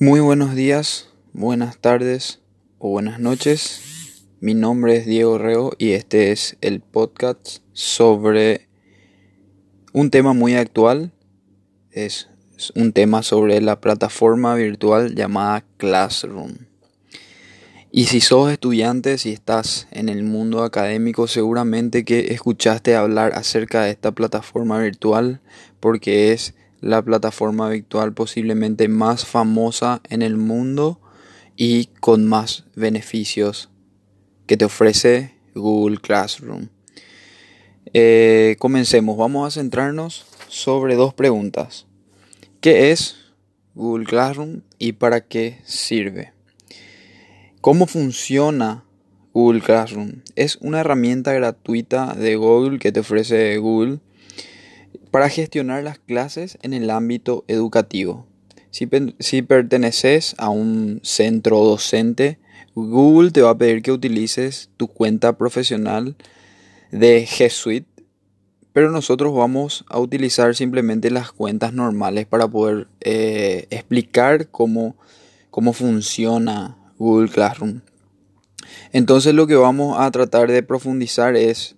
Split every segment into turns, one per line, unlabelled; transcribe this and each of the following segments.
Muy buenos días, buenas tardes o buenas noches. Mi nombre es Diego Reo y este es el podcast sobre un tema muy actual. Es un tema sobre la plataforma virtual llamada Classroom. Y si sos estudiante, si estás en el mundo académico, seguramente que escuchaste hablar acerca de esta plataforma virtual porque es la plataforma virtual posiblemente más famosa en el mundo y con más beneficios que te ofrece Google Classroom. Eh, comencemos, vamos a centrarnos sobre dos preguntas. ¿Qué es Google Classroom y para qué sirve? ¿Cómo funciona Google Classroom? Es una herramienta gratuita de Google que te ofrece Google para gestionar las clases en el ámbito educativo. Si, perteneces a un centro docente, Google te va a pedir que utilices tu cuenta profesional de G Suite, pero nosotros vamos a utilizar simplemente las cuentas normales para poder eh, explicar cómo, cómo funciona Google Classroom. Entonces lo que vamos a tratar de profundizar es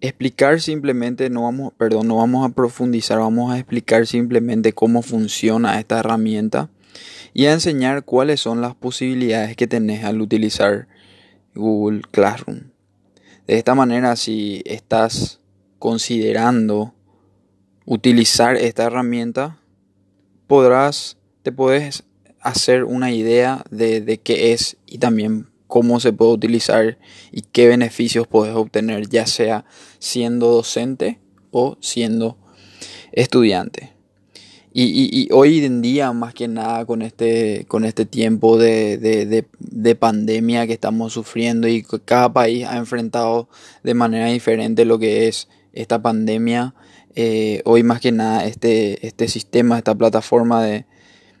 explicar simplemente, no vamos, perdón, no vamos a profundizar, vamos a explicar simplemente cómo funciona esta herramienta y a enseñar cuáles son las posibilidades que tenés al utilizar Google Classroom. De esta manera, si estás considerando utilizar esta herramienta, podrás, te puedes hacer una idea de, de qué es y también cómo se puede utilizar y qué beneficios puedes obtener, ya sea siendo docente o siendo estudiante. Y, hoy en día, más que nada, con este, con este tiempo de, pandemia que estamos sufriendo y cada país ha enfrentado de manera diferente lo que es esta pandemia, eh, hoy más que nada este, este sistema, esta plataforma de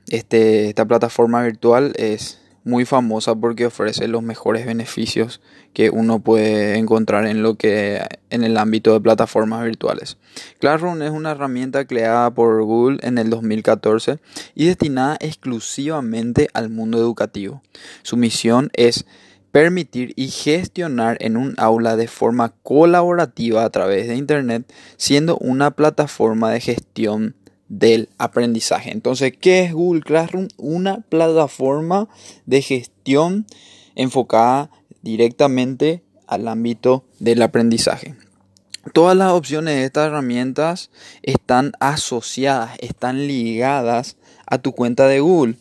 este, esta plataforma virtual es muy famosa porque ofrece los mejores beneficios que uno puede encontrar en lo que en el ámbito de plataformas virtuales. Classroom es una herramienta creada por Google en el 2014 y destinada exclusivamente al mundo educativo. Su misión es permitir y gestionar en un aula de forma colaborativa a través de Internet, siendo una plataforma de gestión del aprendizaje. Entonces, ¿qué es Google Classroom? Una plataforma de gestión enfocada directamente al ámbito del aprendizaje. Todas las opciones de estas herramientas están asociadas, están ligadas a tu cuenta de Google.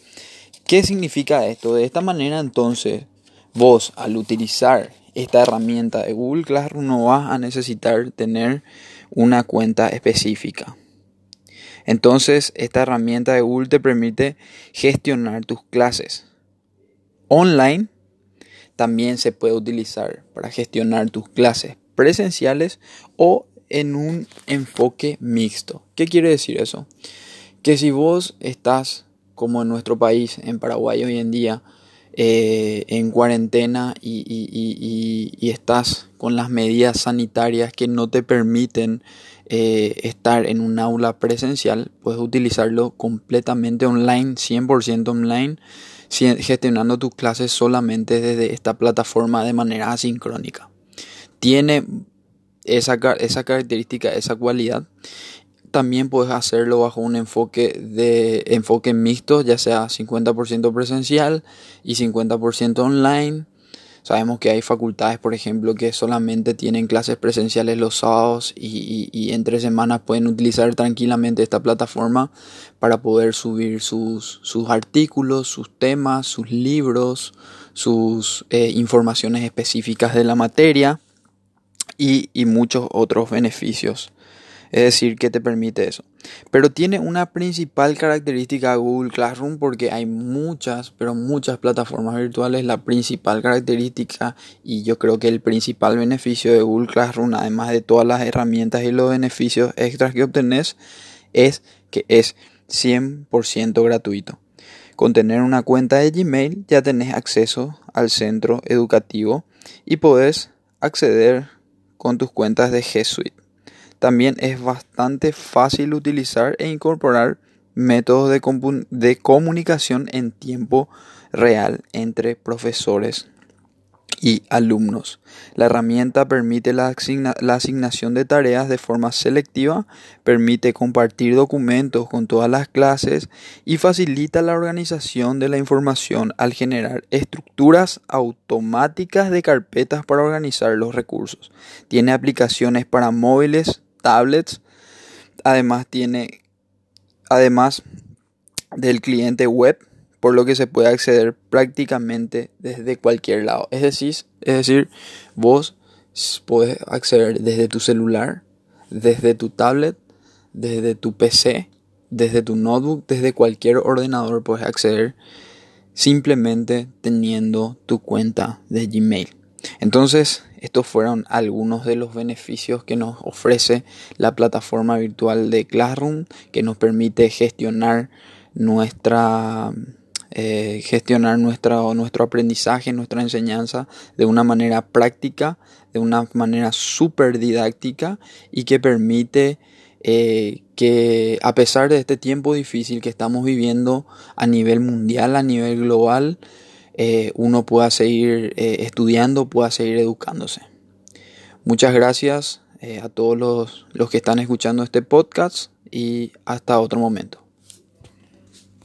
¿Qué significa esto? De esta manera entonces vos al utilizar esta herramienta de Google Classroom no vas a necesitar tener una cuenta específica. Entonces, esta herramienta de Google te permite gestionar tus clases. Online también se puede utilizar para gestionar tus clases presenciales o en un enfoque mixto. ¿Qué quiere decir eso? Que si vos estás, como en nuestro país, en Paraguay hoy en día, eh, en cuarentena y, estás con las medidas sanitarias que no te permiten eh, estar en un aula presencial, puedes utilizarlo completamente online, 100% online, gestionando tus clases solamente desde esta plataforma de manera asincrónica. Tiene esa, esa característica, esa cualidad. También puedes hacerlo bajo un enfoque de enfoque mixto, ya sea 50% presencial y 50% online. Sabemos que hay facultades, por ejemplo, que solamente tienen clases presenciales los sábados y, entre semanas pueden utilizar tranquilamente esta plataforma para poder subir sus, artículos, sus temas, sus libros, sus eh, informaciones específicas de la materia y muchos otros beneficios es decir, que te permite eso. Pero tiene una principal característica Google Classroom porque hay muchas, pero muchas plataformas virtuales. La principal característica y yo creo que el principal beneficio de Google Classroom, además de todas las herramientas y los beneficios extras que obtenés, es que es 100% gratuito. Con tener una cuenta de Gmail ya tenés acceso al centro educativo y podés acceder con tus cuentas de G Suite. También es bastante fácil utilizar e incorporar métodos de, de comunicación en tiempo real entre profesores y alumnos. La herramienta permite la, asignación de tareas de forma selectiva, permite compartir documentos con todas las clases y facilita la organización de la información al generar estructuras automáticas de carpetas para organizar los recursos. Tiene aplicaciones para móviles, tablets, además tiene además del cliente web por lo que se puede acceder prácticamente desde cualquier lado. Es decir, es decir, vos puedes acceder desde tu celular, desde tu tablet, desde tu PC, desde tu notebook, desde cualquier ordenador puedes acceder simplemente teniendo tu cuenta de Gmail. Entonces, estos fueron algunos de los beneficios que nos ofrece la plataforma virtual de Classroom, que nos permite gestionar nuestra eh, gestionar nuestro, aprendizaje, nuestra enseñanza de una manera práctica, de una manera súper didáctica y que permite eh, que a pesar de este tiempo difícil que estamos viviendo a nivel mundial, a nivel global, eh, uno pueda seguir estudiando, pueda seguir educándose. Muchas gracias a todos los, los que están escuchando este podcast y hasta otro momento.